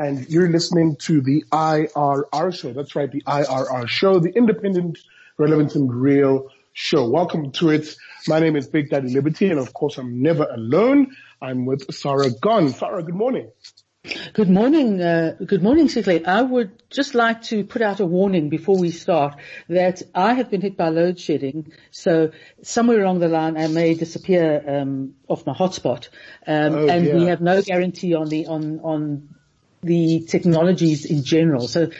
and you're listening to the IRR show. That's right, the IRR show, the independent, relevant and real show. Welcome to it. My name is Big Daddy Liberty and of course I'm never alone. I'm with Sarah Gon. Sarah, good morning. Good morning, uh, good morning, Sigley. I would just like to put out a warning before we start that I have been hit by load shedding, so somewhere along the line I may disappear um, off my hotspot, um, oh, and we have no guarantee on the on on the technologies in general. So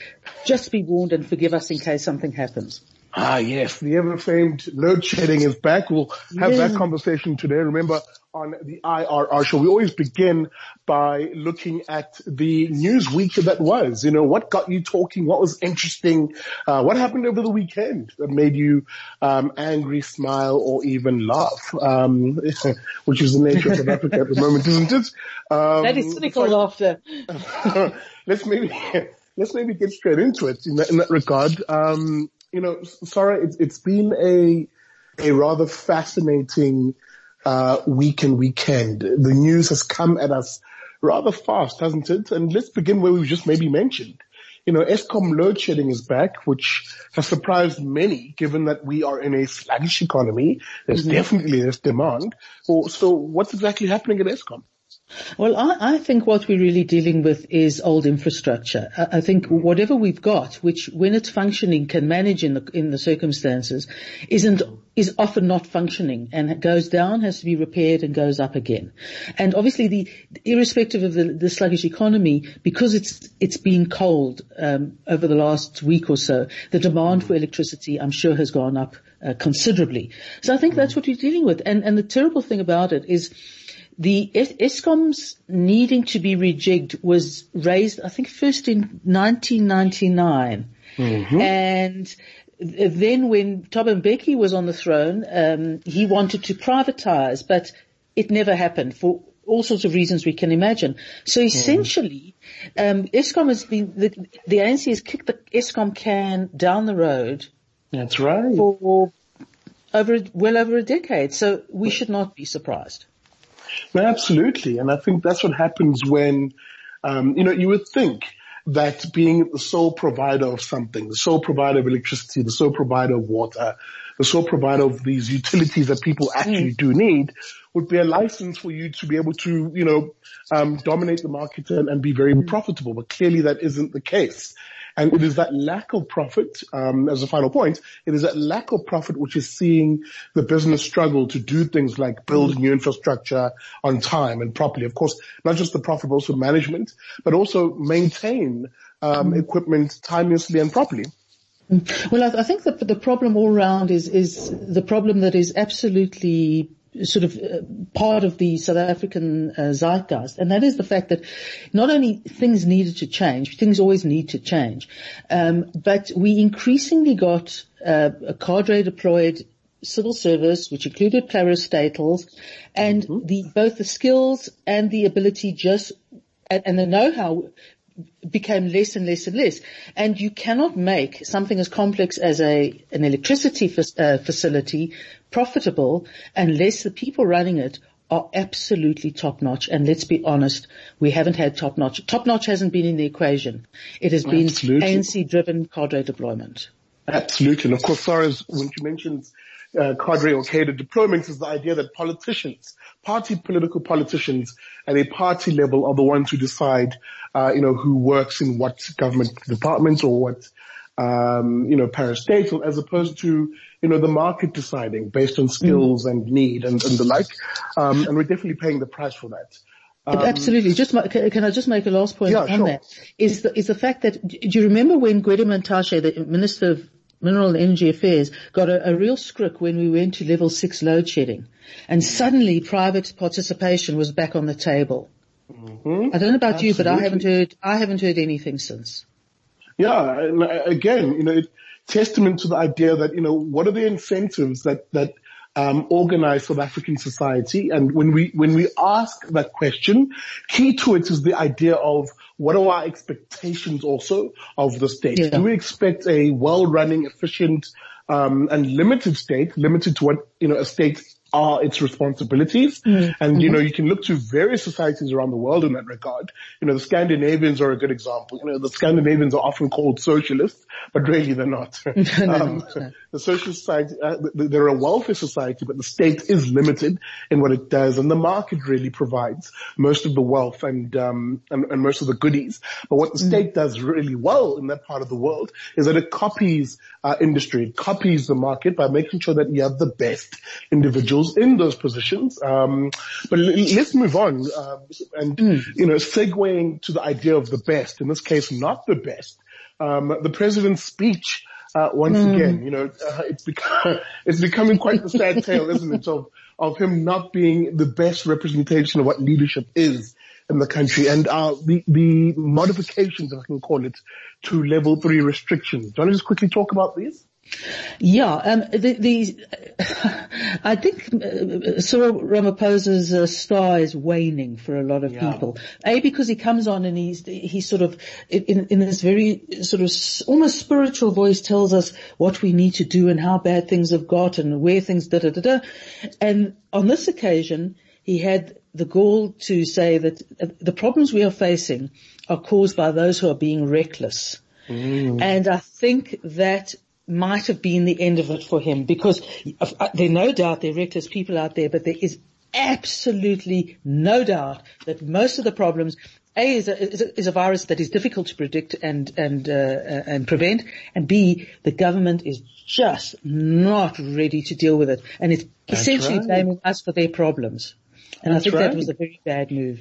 just be warned and forgive us in case something happens. Ah, yes, the ever famed load shedding is back. We'll have yeah. that conversation today. Remember on the IRR show, we always begin by looking at the news week that was. You know, what got you talking? What was interesting? Uh, what happened over the weekend that made you um, angry, smile, or even laugh? Um, which is the nature of South Africa at the moment, isn't it? Um, that is cynical laughter. let's maybe let's maybe get straight into it in that, in that regard. Um, you know, Sarah, it's, it's been a, a rather fascinating, uh, week and weekend. The news has come at us rather fast, hasn't it? And let's begin where we just maybe mentioned. You know, Eskom load shedding is back, which has surprised many given that we are in a sluggish economy. There's mm-hmm. definitely this demand. So, so what's exactly happening at Eskom? Well, I, I, think what we're really dealing with is old infrastructure. I, I, think whatever we've got, which when it's functioning can manage in the in the circumstances, isn't is often not functioning and goes down, has to be repaired, and goes up again. And obviously, the irrespective of the, the sluggish economy, because it's it's been cold um, over the last week or so, the demand for electricity, I'm sure, has gone up uh, considerably. So I think that's what we're dealing with. And and the terrible thing about it is the Eskom's needing to be rejigged was raised, I think, first in 1999. Mm-hmm. And then when Thabo Mbeki was on the throne, um, he wanted to privatize, but it never happened for all sorts of reasons we can imagine. So essentially, um, Eskom has been, the, the ANC has kicked the Eskom can down the road. That's right. For over, well over a decade. So we should not be surprised. No, absolutely. And I think that's what happens when, um, you know, you would think that being the sole provider of something, the sole provider of electricity, the sole provider of water, the sole provider of these utilities that people actually mm. do need would be a license for you to be able to, you know, um, dominate the market and, and be very mm. profitable. But clearly that isn't the case. And it is that lack of profit, um, as a final point, it is that lack of profit which is seeing the business struggle to do things like build new infrastructure on time and properly. Of course, not just the profit, but also management, but also maintain um, equipment timelessly and properly. Well, I, I think that the problem all around is is the problem that is absolutely sort of uh, part of the South African uh, zeitgeist, and that is the fact that not only things needed to change, things always need to change, um, but we increasingly got uh, a cadre deployed civil service, which included parastatals, and mm-hmm. the both the skills and the ability just and, and the know-how became less and less and less. And you cannot make something as complex as a an electricity uh, facility profitable unless the people running it are absolutely top notch. And let's be honest, we haven't had top notch. Top notch hasn't been in the equation. It has been ANC driven cadre deployment. Absolutely. And of course, Sarah's, when she mentions uh, cadre or cadre deployment is the idea that politicians, party political politicians at a party level are the ones who decide, uh, you know, who works in what government departments or what um, you know, parastatal as opposed to, you know, the market deciding based on skills mm. and need and, and the like. Um, and we're definitely paying the price for that. Um, Absolutely. Just can I just make a last point yeah, on sure. that? Is the is the fact that do you remember when Gwede Mantashe, the Minister of Mineral Energy Affairs, got a, a real scrick when we went to level six load shedding, and suddenly private participation was back on the table. Mm-hmm. I don't know about Absolutely. you, but I haven't heard I haven't heard anything since. Yeah, and uh, again, you know, testament to the idea that you know what are the incentives that that um, organize South African society, and when we when we ask that question, key to it is the idea of what are our expectations also of the state? Yeah. Do we expect a well-running, efficient, um, and limited state, limited to what you know a state are its responsibilities. Mm-hmm. And, you know, you can look to various societies around the world in that regard. You know, the Scandinavians are a good example. You know, the Scandinavians are often called socialists, but really they're not. um, the social society, uh, they're a welfare society, but the state is limited in what it does and the market really provides most of the wealth and, um, and, and most of the goodies. But what the mm. state does really well in that part of the world is that it copies uh, industry, it copies the market by making sure that you have the best individuals in those positions. Um, but l- let's move on uh, and mm. you know segueing to the idea of the best. In this case, not the best. Um, the president's speech uh, once mm. again, you know, uh, it's become, it's becoming quite the sad tale, isn't it, of, of him not being the best representation of what leadership is in the country and uh, the, the modifications, if I can call it, to level three restrictions. Do you want to just quickly talk about these? Yeah, um, the, the, I think uh, Cyril Ramaphosa's uh, star is waning for a lot of yeah. people. A because he comes on and he's he's sort of in, in this very sort of almost spiritual voice tells us what we need to do and how bad things have got and where things da da da da. And on this occasion, he had the gall to say that uh, the problems we are facing are caused by those who are being reckless. Mm. And I think that might have been the end of it for him because there's no doubt there are reckless people out there, but there is absolutely no doubt that most of the problems a is a, is a, is a virus that is difficult to predict and and uh, uh, and prevent, and B the government is just not ready to deal with it, and it's That's essentially right. blaming us for their problems. And That's I think right. that was a very bad move.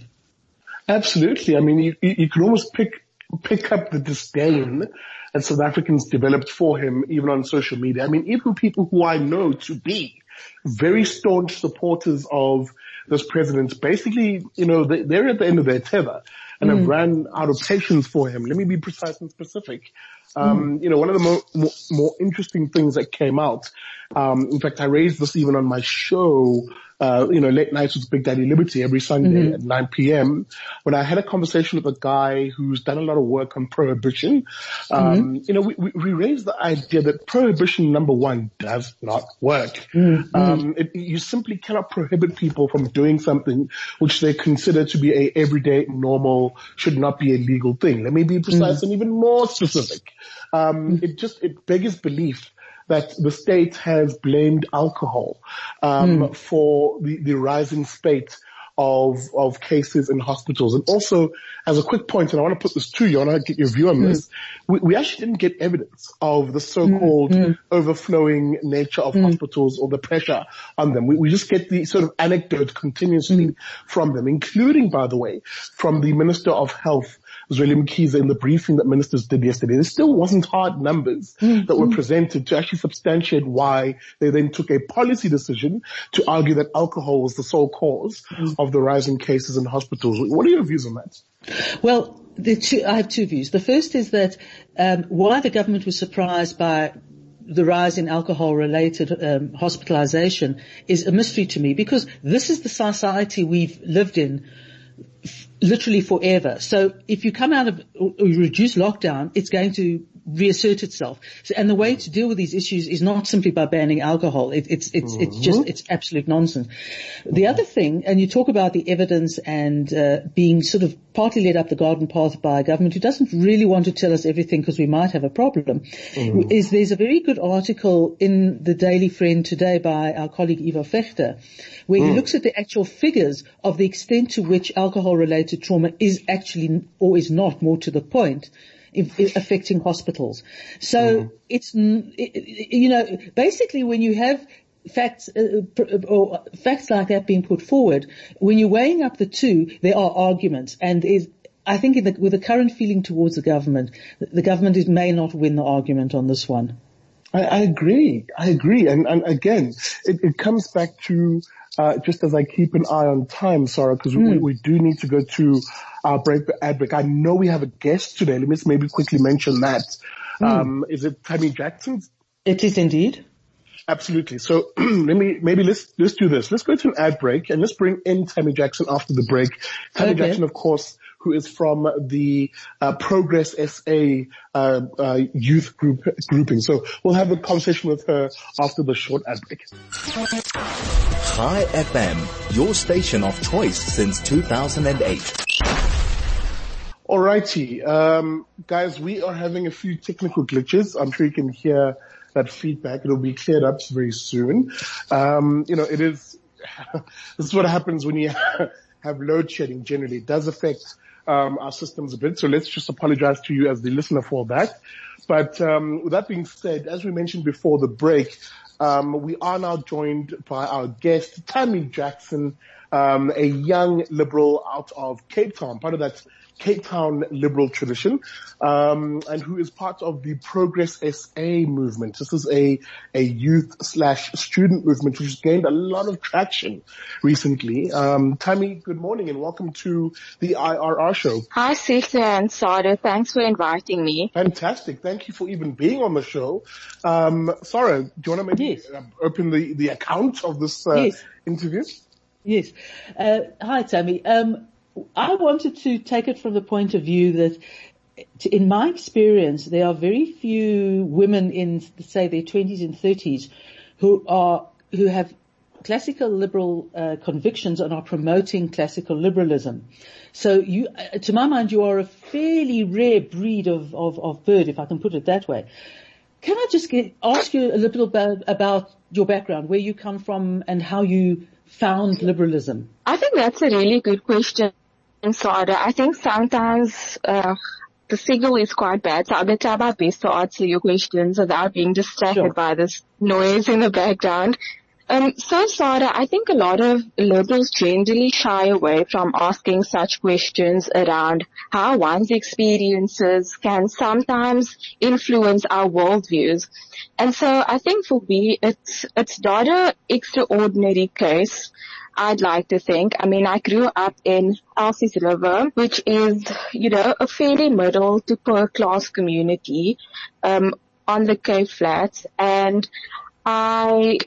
Absolutely. I mean, you, you can almost pick pick up the disdain that South Africans developed for him, even on social media. I mean, even people who I know to be very staunch supporters of this president, basically, you know, they're at the end of their tether and mm. have ran out of patience for him. Let me be precise and specific. Um, mm. you know, one of the more, more, more, interesting things that came out, um, in fact, I raised this even on my show, uh, you know, late nights with Big Daddy Liberty every Sunday mm-hmm. at 9 p.m. when I had a conversation with a guy who's done a lot of work on prohibition. Um, mm-hmm. you know, we, we, raised the idea that prohibition number one does not work. Mm-hmm. Um, it, you simply cannot prohibit people from doing something which they consider to be a everyday normal, should not be a legal thing. Let me be precise mm-hmm. and even more specific. Um, mm-hmm. it just, it beggars belief that the state has blamed alcohol um, mm. for the, the rising spate of of cases in hospitals. And also, as a quick point, and I want to put this to you, I want to get your view on mm. this. We, we, actually didn't get evidence of the so-called mm. overflowing nature of hmm. hospitals or the pressure on them. We, we, just get the sort of anecdote continuously hmm. from them, including, by the way, from the Minister of Health Zweli Mkhize in the briefing that ministers did yesterday, there still wasn't hard numbers mm-hmm. that were presented to actually substantiate why they then took a policy decision to argue that alcohol was the sole cause mm-hmm. of the rising cases in hospitals. What are your views on that? Well, two, I have two views. The first is that um, why the government was surprised by the rise in alcohol-related um, hospitalization is a mystery to me because this is the society we've lived in literally forever. So if you come out of or reduce lockdown, it's going to reassert itself. So, and the way to deal with these issues is not simply by banning alcohol. It, it's it's mm-hmm. it's just it's absolute nonsense. The other thing, and you talk about the evidence and uh, being sort of partly led up the garden path by a government who doesn't really want to tell us everything because we might have a problem. Mm-hmm. Is there's a very good article in the Daily Friend today by our colleague Ivo Vegter, where mm. he looks at the actual figures of the extent to which alcohol-related trauma is actually or is not more to the point affecting hospitals. So mm. it's, you know, basically when you have facts uh, uh, or facts like that being put forward, when you're weighing up the two, there are arguments, and is I think the, with the current feeling towards the government, the government may not win the argument on this one. I, I agree. I agree. And, and again, it, it comes back to, uh, just as I keep an eye on time, Sarah, because mm. we, hmm. we, do need to go to our break, ad break. I know we have a guest today. Let me just maybe quickly mention that. Mm. Um, is it Tami Jackson? It is indeed. Absolutely. So let me maybe let's let's do this. Let's go to an ad break and let's bring in Tami Jackson after the break. Tami okay. Jackson, of course, who is from the uh, Progress SA uh, uh, youth group grouping. So we'll have a conversation with her after the short ad break. Chai FM, your station of choice since 2008. Alrighty, um, guys, we are having a few technical glitches. I'm sure you can hear that feedback. It'll be cleared up very soon. Um, you know, it is, this is what happens when you have load shedding generally. It does affect um, our systems a bit. So let's just apologize to you as the listener for that. But um, with that being said, as we mentioned before the break, um, we are now joined by our guest, Tami Jackson, um, a young liberal out of Cape Town, part of that Cape Town liberal tradition, um, and who is part of the Progress SA movement. This is a a youth slash student movement which has gained a lot of traction recently. Um, Tami, good morning and welcome to the IRR show. Hi, Sifta and Sada. Thanks for inviting me. Fantastic. Thank you for even being on the show. Um, Sarah, do you want to maybe yes. open the, the account of this uh, yes. interview? Yes. Uh, hi, Tami. Um, I wanted to take it from the point of view that in my experience, there are very few women in, say, their 20s and 30s who are, who have classical liberal uh, convictions and are promoting classical liberalism. So you, uh, to my mind, you are a fairly rare breed of, of, of bird, if I can put it that way. Can I just get, ask you a little bit about your background, where you come from and how you found liberalism? I think that's a really good question. And so I think sometimes uh, the signal is quite bad, so I'm to try my best to answer your questions without being distracted sure. by this noise in the background. Um, so Sada, I think a lot of liberals generally shy away from asking such questions around how one's experiences can sometimes influence our worldviews. And so I think for me, it's, it's not an extraordinary case I'd like to think. I mean, I grew up in Elsie's River, which is, you know, a fairly middle to poor class community, um, on the Cape Flats. And I,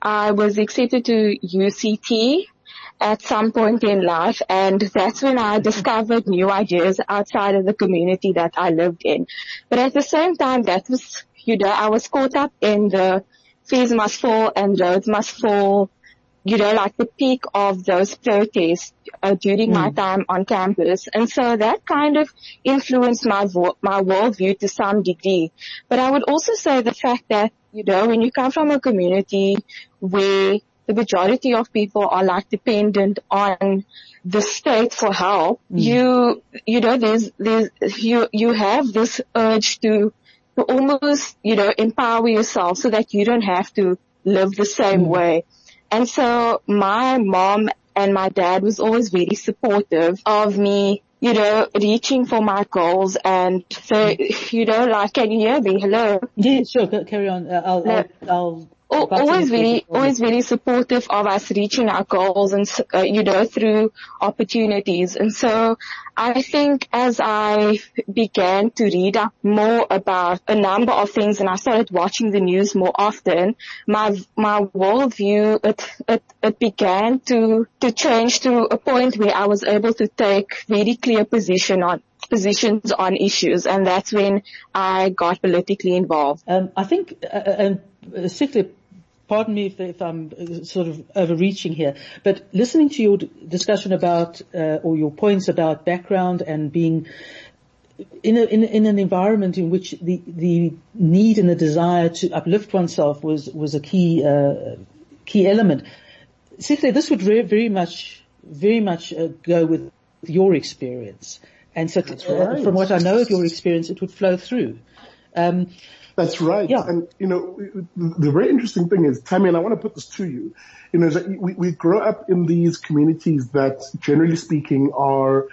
I was accepted to UCT at some point in life and that's when I discovered new ideas outside of the community that I lived in. But at the same time, that was, you know, I was caught up in the fees must fall and Rhodes must fall you know, like the peak of those protests uh, during mm. my hmm. time on campus. And so that kind of influenced my, vo- my worldview to some degree. But I would also say the fact that, you know, when you come from a community where the majority of people are like dependent on the state for help, mm. you, you know, there's, there's, you, you have this urge to, to almost, you know, empower yourself so that you don't have to live the same mm. way. And so my mom and my dad was always very supportive of me, you know, reaching for my goals. And so, you know, like, can you hear me? Hello? Yeah, sure. Carry on. Uh, I'll, I'll, I'll always very, always very supportive of us reaching our goals and, uh, you know, through opportunities. And so I think as I began to read up more about a number of things and I started watching the news more often, my, my worldview, it, it, it began to, to change to a point where I was able to take very clear position on positions on issues and that's when I got politically involved. Um, I think, uh, uh and particularly pardon me if, if, I'm uh, sort of overreaching here, but listening to your discussion about, uh, or your points about background and being in, a, in, in, an environment in which the, the need and the desire to uplift oneself was, was a key, uh, key element. Simply, this would re- very much, very much uh, go with your experience. And so, uh, right. from what I know of your experience, it would flow through. Um, that's right. Yeah. And, you know, the very interesting thing is, Tami, and I want to put this to you, you know, that we, we grow up in these communities that generally speaking are,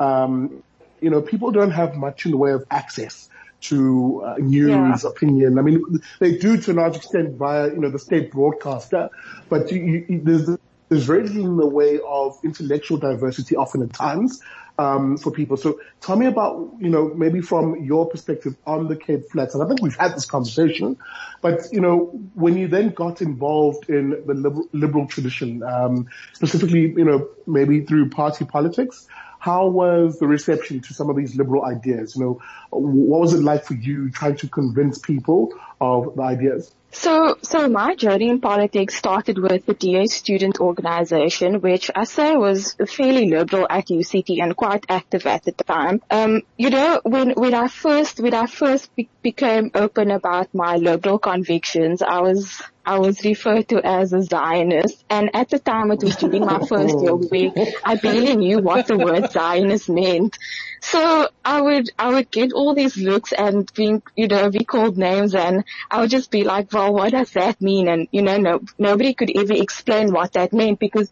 um, you know, people don't have much in the way of access to uh, news, yeah. opinion. I mean, they do to a large extent via, you know, the state broadcaster, but you, you, there's, there's very little in the way of intellectual diversity often at times um, for people. So tell me about, you know, maybe from your perspective on the Cape Flats, and I think we've had this conversation, but you know, when you then got involved in the liberal, liberal tradition, um, specifically, you know, maybe through party politics, how was the reception to some of these liberal ideas? You know, what was it like for you trying to convince people of the ideas? So, so my journey in politics started with the DA student organization, which I say was fairly liberal at UCT and quite active at the time. Um, you know, when, when I first, when I first be- became open about my liberal convictions, I was, I was referred to as a Zionist. And at the time it was during my first year where I barely knew what the word Zionist meant. So I would, I would get all these looks and being, you know, be called names and I would just be like, well, what does that mean? And, you know, no, nobody could ever explain what that meant because,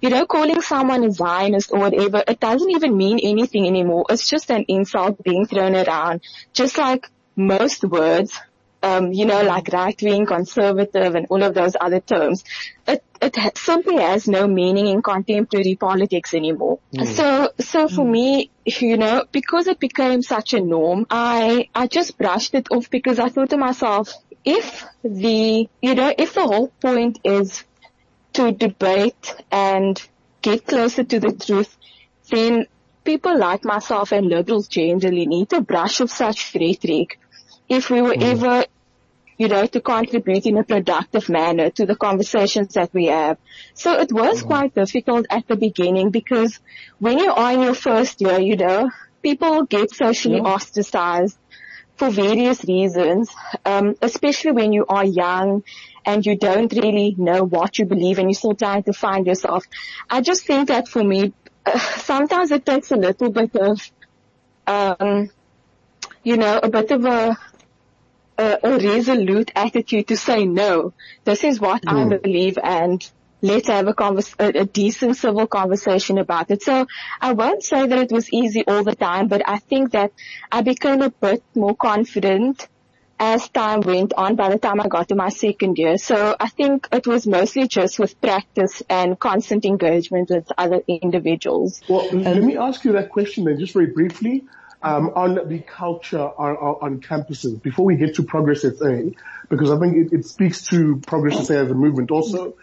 you know, calling someone a Zionist or whatever, it doesn't even mean anything anymore. It's just an insult being thrown around. Just like most words, um, you know, like right wing, conservative and all of those other terms. It, it simply has no meaning in contemporary politics anymore. Mm. So, so for mm. me, you know, because it became such a norm, I, I just brushed it off because I thought to myself, if the, you know, if the whole point is to debate and get closer to the truth, then people like myself and liberals generally need to brush off such rhetoric if we were mm. ever, you know, to contribute in a productive manner to the conversations that we have. So it was mm. quite difficult at the beginning because when you are in your first year, you know, people get socially yeah. ostracized for various reasons, um, especially when you are young and you don't really know what you believe and you're still trying to find yourself. I just think that for me, uh, sometimes it takes a little bit of, um, you know, a bit of a a, a resolute attitude to say no. This is what mm. I hmm. believe and let's have a, convers- a, a, decent civil conversation about it. So I won't say that it was easy all the time, but I think that I became a bit more confident as time went on by the time I got to my second year. So I think it was mostly just with practice and constant engagement with other individuals. Well, let me ask you that question then just very briefly um, on the culture on, on, campuses before we get to Progress SA, because I think it, it, speaks to Progress SA as a movement also.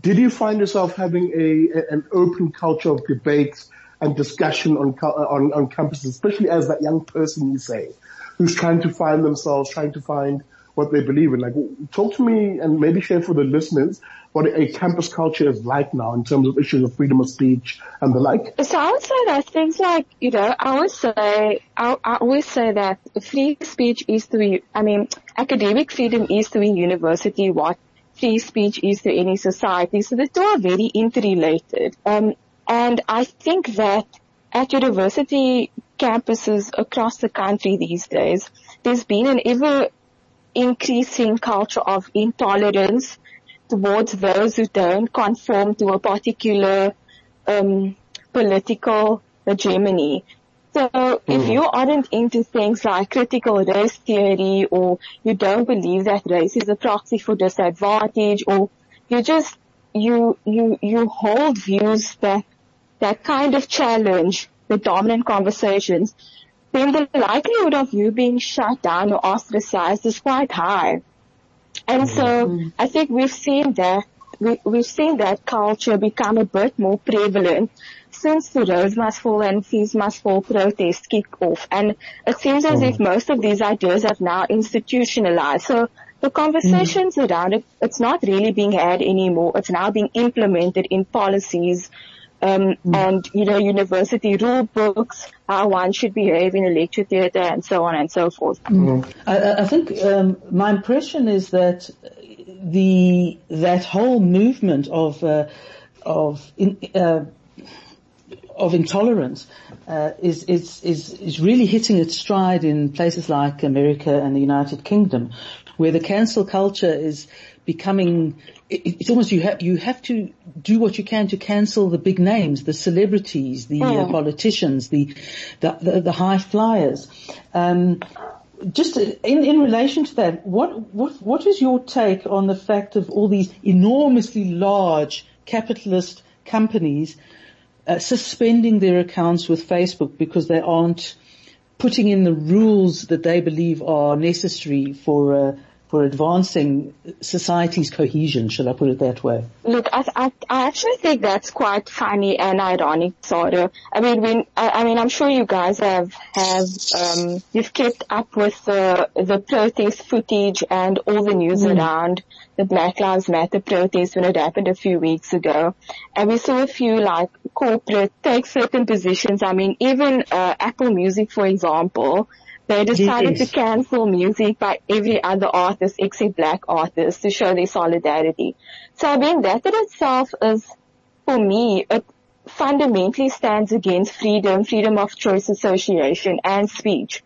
Did you find yourself having a, an open culture of debate and discussion on, on, on campuses, especially as that young person you say, who's trying to find themselves, trying to find what they believe in. Like, talk to me and maybe share for the listeners what a campus culture is like now in terms of issues of freedom of speech and the like. So I would say that things like, you know, I always say, I, I always say that free speech is to be, I mean, academic freedom is to a university what free speech is to any society. So the two are very interrelated. Um, and I think that at university campuses across the country these days, there's been an ever increasing culture of intolerance towards those who don't conform to a particular um, political hegemony. So mm. if hmm. you aren't into things like critical race theory or you don't believe that race is a proxy for disadvantage or you just, you, you, you hold views that, that kind of challenge the dominant conversations, then the likelihood of you being shut down or ostracized is quite high. And so mm-hmm. I think we've seen that we, we've seen that culture become a bit more prevalent since the Rhodes Must Fall and Fees Must Fall protests kick off. And it seems as if most of these ideas have now institutionalized. So the conversations mm. around it, it's not really being had anymore. It's now being implemented in policies um, mm. and you know university rule books, how one should behave in a lecture theatre, and so on and so forth. Mm. I, I, think um, my impression is that the that whole movement of uh, of in, uh, of intolerance uh, is, is is is really hitting its stride in places like America and the United Kingdom, where the cancel culture is becoming it's almost you have you have to do what you can to cancel the big names, the celebrities, the uh, politicians, the, the, the the high flyers. Um, just in, in relation to that, what, what, what is your take on the fact of all these enormously large capitalist companies uh, suspending their accounts with Facebook because they aren't putting in the rules that they believe are necessary for uh, for advancing society's cohesion, shall I put it that way? Look, I, I, I actually think that's quite funny and ironic, sort of. I mean, when, I, I mean, I'm sure you guys have, have, um, you've kept up with the, the protest footage and all the news mm. around the Black Lives Matter protest when it happened a few weeks ago. And we saw a few like corporate take certain positions. I mean, even, uh, Apple Music, for example, they decided yes. to cancel music by every other artist except black artists to show their solidarity. So I mean that in itself is, for me, it fundamentally stands against freedom, freedom of choice, association, and speech.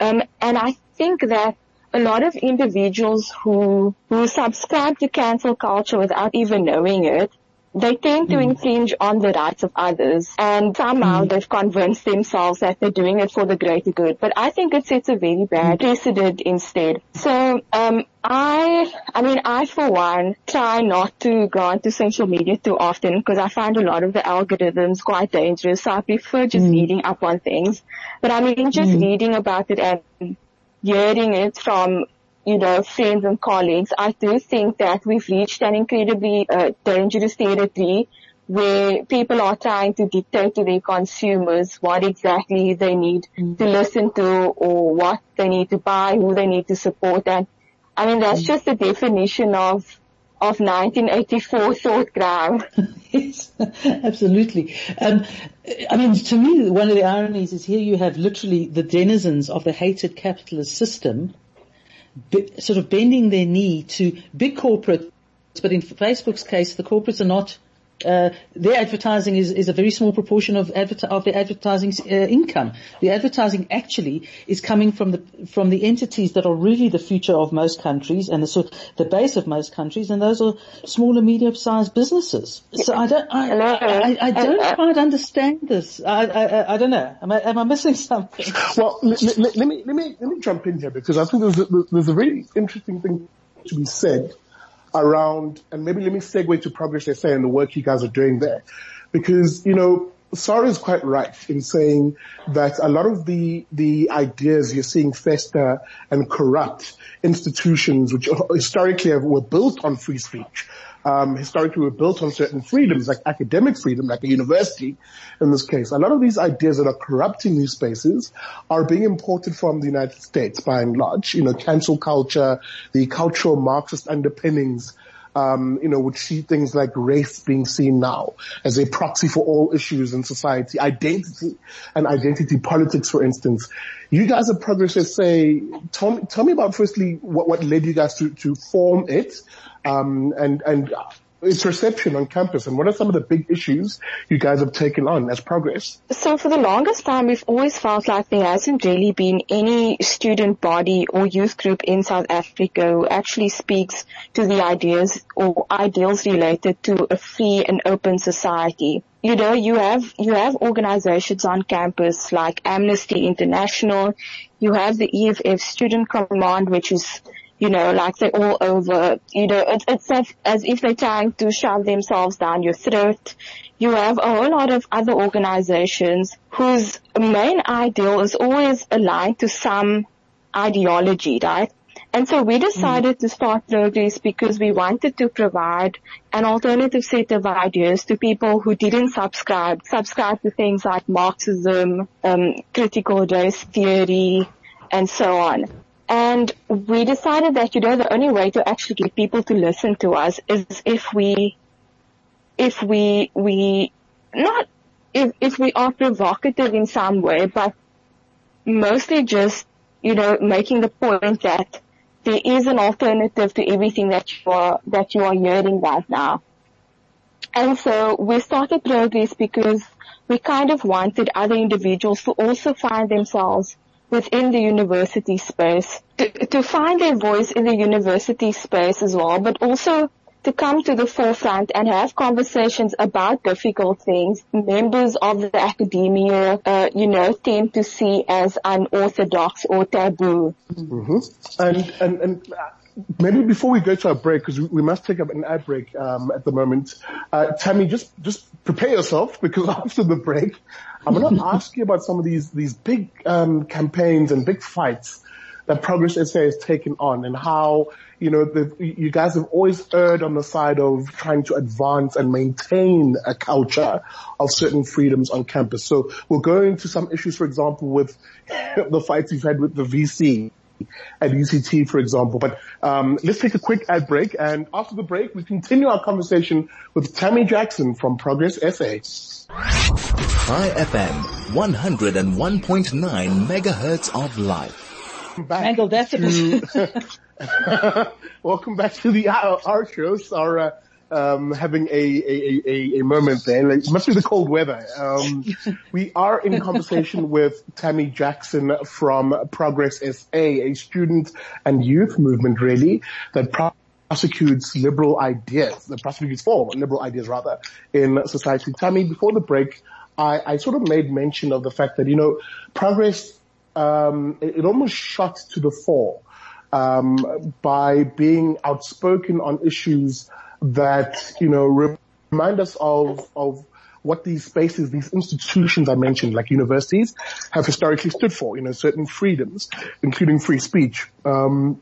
Um, and I think that a lot of individuals who who subscribe to cancel culture without even knowing it they tend to mm. infringe on the rights of others and somehow mm. they've convinced themselves that they're doing it for the greater good. But I think it sets a very bad mm. precedent instead. So, um, I, I mean, I for one try not to go onto social media too often because I find a lot of the algorithms quite dangerous. So I prefer just mm. reading up on things. But I mean, just mm. reading about it and hearing it from you know, friends and colleagues, I do think that we've reached an incredibly uh, dangerous territory where people are trying to dictate to their consumers what exactly they need mm. to listen to or what they need to buy, who they need to support. And I mean, that's mm. just the definition of of 1984 thought crime. yes, absolutely. Um, I mean, to me, one of the ironies is here you have literally the denizens of the hated capitalist system sort of bending their knee to big corporates, but in Facebook's case, the corporates are not uh, their advertising is, is a very small proportion of, adver- of the advertising uh, income. The advertising actually is coming from the from the entities that are really the future of most countries and the sort the base of most countries, and those are small and medium-sized businesses. So I don't I, I, I don't quite understand this. I, I, I don't know. Am I, am I missing something? Well, let, let, let me let me let me jump in here because I think there's a, there's a very interesting thing to be said around, and maybe let me segue to Progress SA and the work you guys are doing there. Because, you know, Sarah is quite right in saying that a lot of the, the ideas you're seeing fester and corrupt institutions, which historically were built on free speech, um, historically were built on certain freedoms, like academic freedom, like a university in this case. A lot of these ideas that are corrupting these spaces are being imported from the United States by and large. You know, cancel culture, the cultural Marxist underpinnings um, you know, would see things like race being seen now as a proxy for all issues in society, identity and identity politics, for instance. You guys at Progress SA, tell me, tell me about firstly what, what led you guys to, to form it, um, and, and its reception on campus and what are some of the big issues you guys have taken on as progress? So for the longest time we've always felt like there hasn't really been any student body or youth group in South Africa who actually speaks to the ideas or ideals related to a free and open society. You know, you have, you have organizations on campus like Amnesty International, you have the EFF Student Command which is you know, like they're all over, you know, it's, it's as, as if they're trying to shove themselves down your throat. You have a whole lot of other organizations whose main ideal is always aligned to some ideology, right? And so we decided mm. to start Progress because we wanted to provide an alternative set of ideas to people who didn't subscribe, subscribe to things like Marxism, um, critical race theory, and so on. And we decided that, you know, the only way to actually get people to listen to us is if we, if we, we, not, if, if we are provocative in some way, but mostly just, you know, making the point that there is an alternative to everything that you are, that you are hearing right now. And so we started Progress because we kind of wanted other individuals to also find themselves within the university space, to, to find their voice in the university space as well, but also to come to the forefront and have conversations about difficult things, members of the academia, uh, you know, tend to see as unorthodox or taboo. Mm-hmm. And, and, and uh, maybe before we go to our break, because we, must take up an ad break um, at the moment, uh, Tami, just just prepare yourself because after the break, I'm going to ask you about some of these these big um, campaigns and big fights that Progress SA has taken on, and how you know the, you guys have always erred on the side of trying to advance and maintain a culture of certain freedoms on campus. So we'll go into some issues, for example, with the fights you've had with the VC at UCT, for example. But um, let's take a quick ad break, and after the break, we continue our conversation with Tami Jackson from Progress SA. Chai FM, 101.9 megahertz of life. Back to, welcome back to the our, our shows. Our uh, um, having a, a, a, a, moment there. Like, it must be the cold weather. Um, we are in conversation with Tami Jackson from Progress SA, a student and youth movement really that prosecutes liberal ideas, that prosecutes for liberal ideas rather in society. Tami, before the break, I, I sort of made mention of the fact that, you know, Progress, um, it, it almost shot to the fore um, by being outspoken on issues that, you know, remind us of, of what these spaces, these institutions I mentioned, like universities, have historically stood for, you know, certain freedoms, including free speech. Um,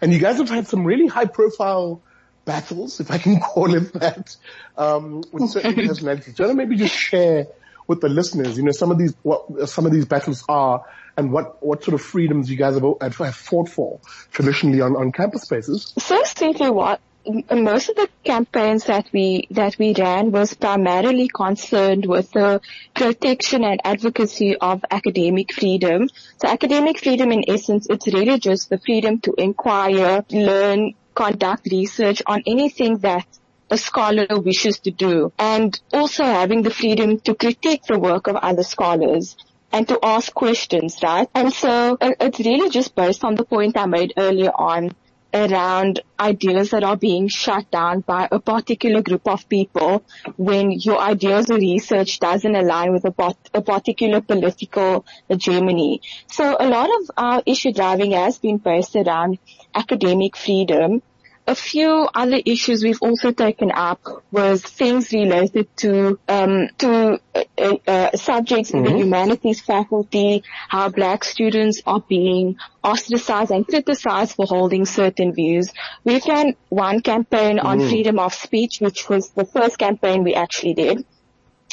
and you guys have had some really high profile battles, if I can call it that, um, with certain personalities. Do you want to maybe just share with the listeners, you know, some of these, what some of these battles are and what, what sort of freedoms you guys have, have fought for traditionally on, on campus spaces? So simply what most of the campaigns that we that we ran was primarily concerned with the protection and advocacy of academic freedom. So academic freedom in essence, it's really just the freedom to inquire, learn, conduct research on anything that a scholar wishes to do and also having the freedom to critique the work of other scholars and to ask questions, right? And so uh, it's really just based on the point I made earlier on around ideas that are being shut down by a particular group of people when your ideas or research doesn't align with a, a particular political hegemony. So a lot of our issue driving has been based around academic freedom a few other issues we've also taken up was things related to um, to uh, uh, uh subjects mm-hmm. in the mm-hmm. humanities faculty, how black students are being ostracized and criticized for holding certain views. We've done one campaign on mm. freedom of speech, which was the first campaign we actually did.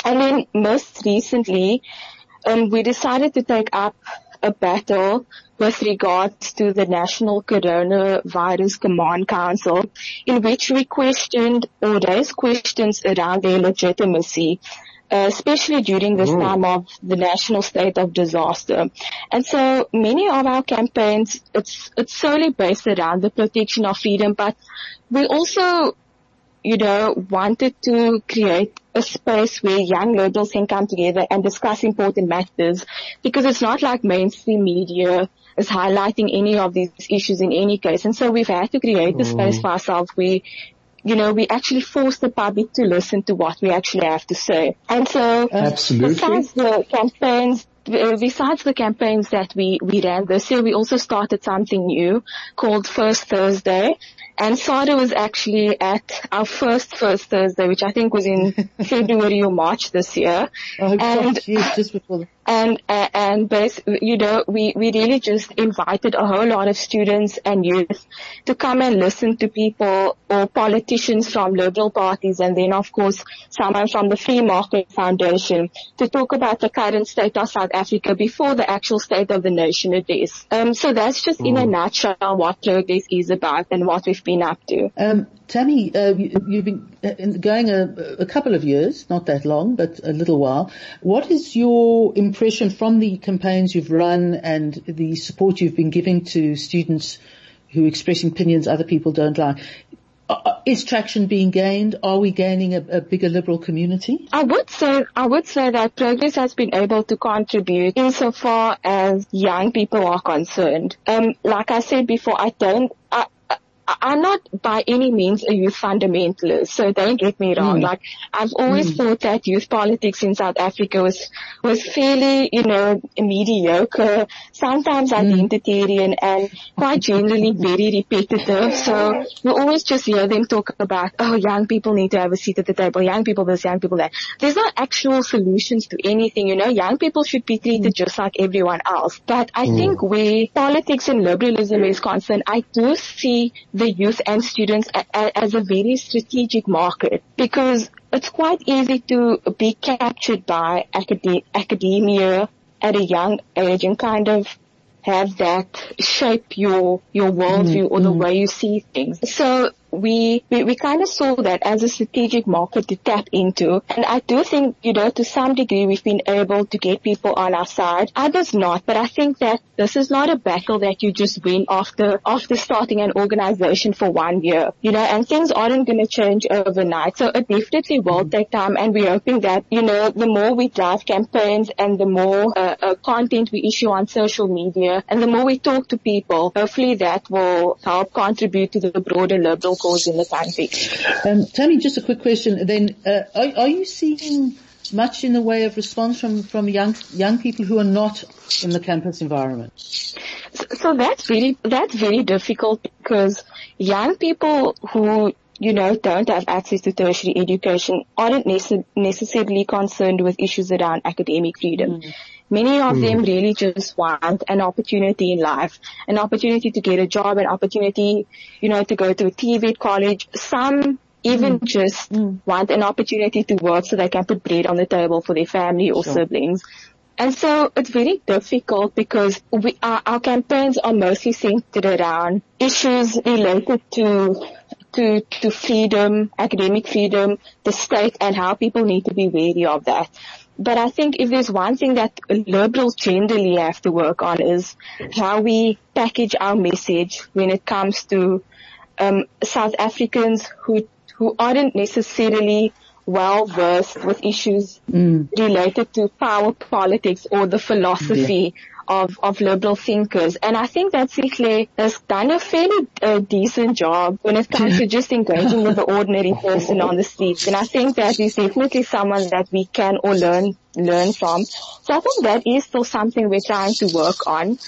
And then most recently, um, we decided to take up a battle with regards to the National Coronavirus Command Council in which we questioned or raised questions around their legitimacy. Uh, especially during this mm. time of the national state of disaster. And so many of our campaigns, it's, it's solely based around the protection of freedom, but we also you know, wanted to create a space where young liberals can come together and discuss important matters because it's not like mainstream media is highlighting any of these issues in any case. And so we've had to create a space mm. for ourselves where you know, we actually force the public to listen to what we actually have to say. And so, Absolutely. besides the campaigns, besides the campaigns that we, we ran this year, we also started something new called First Thursday. And SADA was actually at our first First Thursday, which I think was in February or March this year. Oh, and, geez, just before and and base, you know we we really just invited a whole lot of students and youth to come and listen to people or politicians from liberal parties and then of course someone from the Free Market Foundation to talk about the current state of South Africa before the actual state of the nation it is. Um, so that's just mm. in a mm. nutshell what progress is about and what we've been up to. Um, Tami, uh, you, have been uh, going a, a, couple of years, not that long, but a little while. What is your impression from the campaigns you've run and the support you've been giving to students who are expressing opinions other people don't like? Uh, uh, is traction being gained? Are we gaining a, a, bigger liberal community? I would say I would say that progress has been able to contribute insofar as young people are concerned. Um, like I said before, I don't. I, I'm not by any means a youth fundamentalist, so don't get me wrong. Mm. Like I've always mm. thought that youth politics in South Africa was was fairly, you know, mediocre, sometimes mm. identitarian, and quite generally very repetitive. So you always just hear them talk about, oh, young people need to have a seat at the table, young people this, young people that. There's not actual solutions to anything, you know. Young people should be treated just like everyone else. But I mm. think where politics and liberalism is concerned, I do see the youth and students as a very strategic market because it's quite easy to be captured by acad- academia at a young age and kind of have that shape your your worldview mm, or the mm. way you see things. So we, we, we kind of saw that as a strategic market to tap into. And I do think, you know, to some degree we've been able to get people on our side. Others not, but I think that this is not a battle that you just win after, after starting an organization for one year, you know, and things aren't going to change overnight. So it definitely will take time and we're hoping that, you know, the more we drive campaigns and the more uh, uh, content we issue on social media and the more we talk to people, hopefully that will help contribute to the broader liberal cause in the country. Um, Tami, just a quick question. Then, uh, are, are you seeing much in the way of response from, from young young people who are not in the campus environment? So, so that's really that's very difficult because young people who you know don't have access to tertiary education aren't nece- necessarily concerned with issues around academic freedom. Mm. Many of mm. them really just want an opportunity in life, an opportunity to get a job, an opportunity, you know, to go to a TVET college. Some even mm. just mm. want an opportunity to work so they can put bread on the table for their family or sure. siblings. And so it's very difficult because we, our, our campaigns are mostly centered around issues related to to, to freedom, academic freedom, the state and how people need to be wary of that. But I think if there's one thing that liberals generally have to work on is how we package our message when it comes to um, South Africans who who aren't necessarily well versed with issues mm. related to power politics or the philosophy yeah of, of liberal thinkers. And I think that Sihle has done a fairly uh, decent job when it comes to just engaging with the ordinary person on the streets. And I think that he's definitely someone that we can all learn, learn from. So I think that is still something we're trying to work on.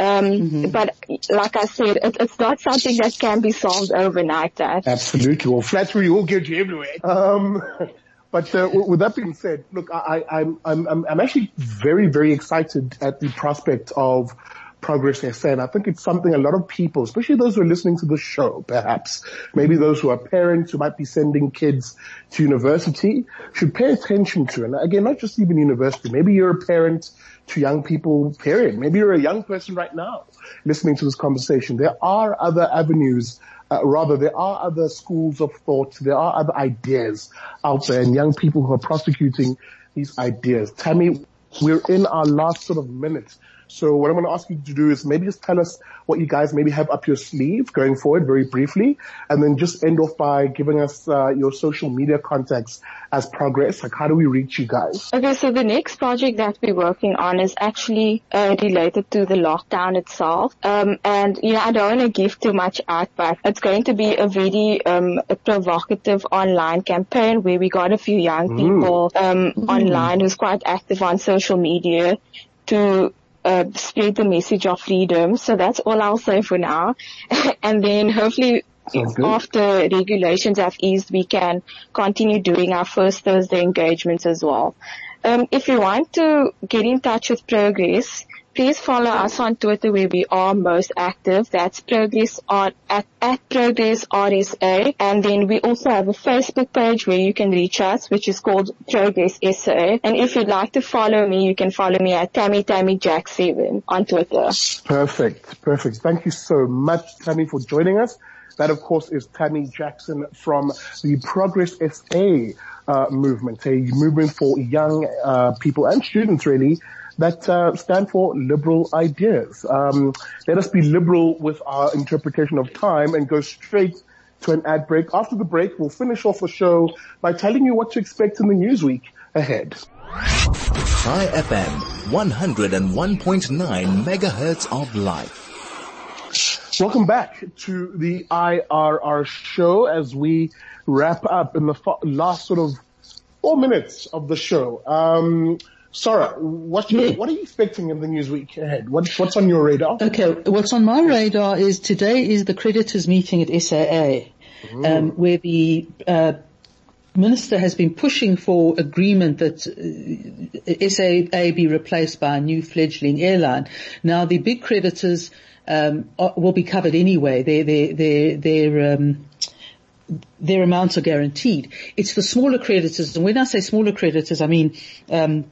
Um, mm-hmm. but like I said, it, it's not something that can be solved overnight. That. Absolutely. Well, flattery will get you everywhere. Um, but uh, with that being said, look, I, am I'm, I'm, I'm actually very, very excited at the prospect of Progress SA. And I think it's something a lot of people, especially those who are listening to the show, perhaps, maybe those who are parents who might be sending kids to university, should pay attention to. And again, not just even university. Maybe you're a parent to young people, period. Maybe you're a young person right now listening to this conversation. There are other avenues uh, rather, there are other schools of thought, there are other ideas out there and young people who are prosecuting these ideas. Tami, we're in our last sort of minutes. So what I'm going to ask you to do is maybe just tell us what you guys maybe have up your sleeve going forward very briefly, and then just end off by giving us uh, your social media contacts as progress. Like how do we reach you guys? Okay, so the next project that we're working on is actually uh, related to the lockdown itself. Um, and you know, I don't want to give too much out, but it's going to be a very um, a provocative online campaign where we got a few young mm. people um, mm. online who's quite active on social media to uh, spread the message of freedom. So that's all I'll say for now. and then hopefully after regulations have eased, we can continue doing our first Thursday engagements as well. Um, if you want to get in touch with Progress, please follow us on Twitter where we are most active. That's Progress on, at, at Progress RSA. And then we also have a Facebook page where you can reach us, which is called Progress SA. And if you'd like to follow me, you can follow me at Tami Tami Jack 7 on Twitter. Perfect. Perfect. Thank you so much, Tami, for joining us. That, of course, is Tami Jackson from the Progress SA uh, movement, a movement for young uh, people and students, really, that uh, stand for liberal ideas. Um, let us be liberal with our interpretation of time and go straight to an ad break. After the break, we'll finish off the show by telling you what to expect in the news week ahead. Chai FM, 101.9 megahertz of life. Welcome back to the IRR show as we wrap up in the last sort of four minutes of the show. Um, Sara, what, you, what are you expecting in the news week ahead? What, what's on your radar? Okay, what's on my radar is today is the creditors meeting at SAA, um, where the uh, minister has been pushing for agreement that uh, SAA be replaced by a new fledgling airline. Now the big creditors um, are, will be covered anyway. Their their their their um, their amounts are guaranteed. It's the smaller creditors, and when I say smaller creditors, I mean um,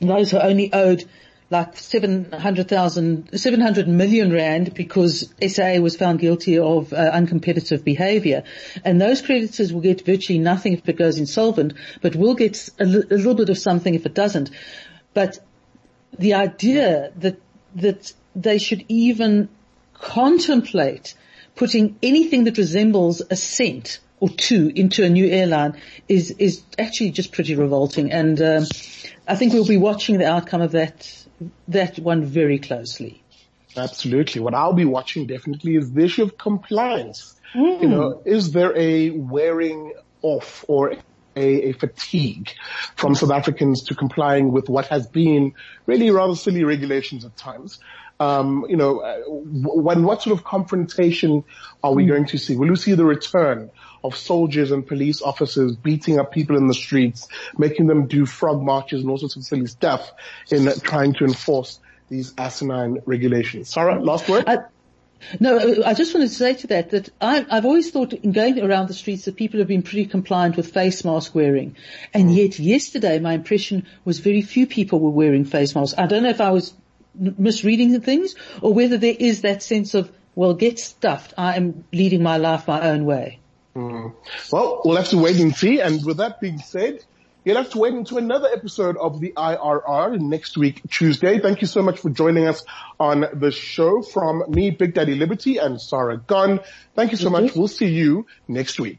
those who only owed like 700,000, 700 million rand because SAA was found guilty of uh, uncompetitive behavior. And those creditors will get virtually nothing if it goes insolvent, but will get a, l- a little bit of something if it doesn't. But the idea that, that they should even contemplate putting anything that resembles a cent or two into a new airline is is actually just pretty revolting. And um, I think we'll be watching the outcome of that that one very closely. Absolutely. What I'll be watching definitely is the issue of compliance. Mm. You know, is there a wearing off or a, a, fatigue from South Africans to complying with what has been really rather silly regulations at times? Um, you know, uh, when what sort of confrontation are we mm. going to see? Will we see the return of soldiers and police officers beating up people in the streets, making them do frog marches and all sorts of silly stuff in trying to enforce these asinine regulations. Sara, last word? I- no, I just wanted to say to that that I, have always thought in going around the streets that people have been pretty compliant with face mask wearing. And yet yesterday my impression was very few people were wearing face masks. I don't know if I was misreading the things or whether there is that sense of, well, get stuffed. I am leading my life my own way. Mm. Well, we'll have to wait and see. And with that being said, you'll have to wait into another episode of the IRR next week, Tuesday. Thank you so much for joining us on the show from me, Big Daddy Liberty and Sara Gon. Thank you so much. We'll see you next week.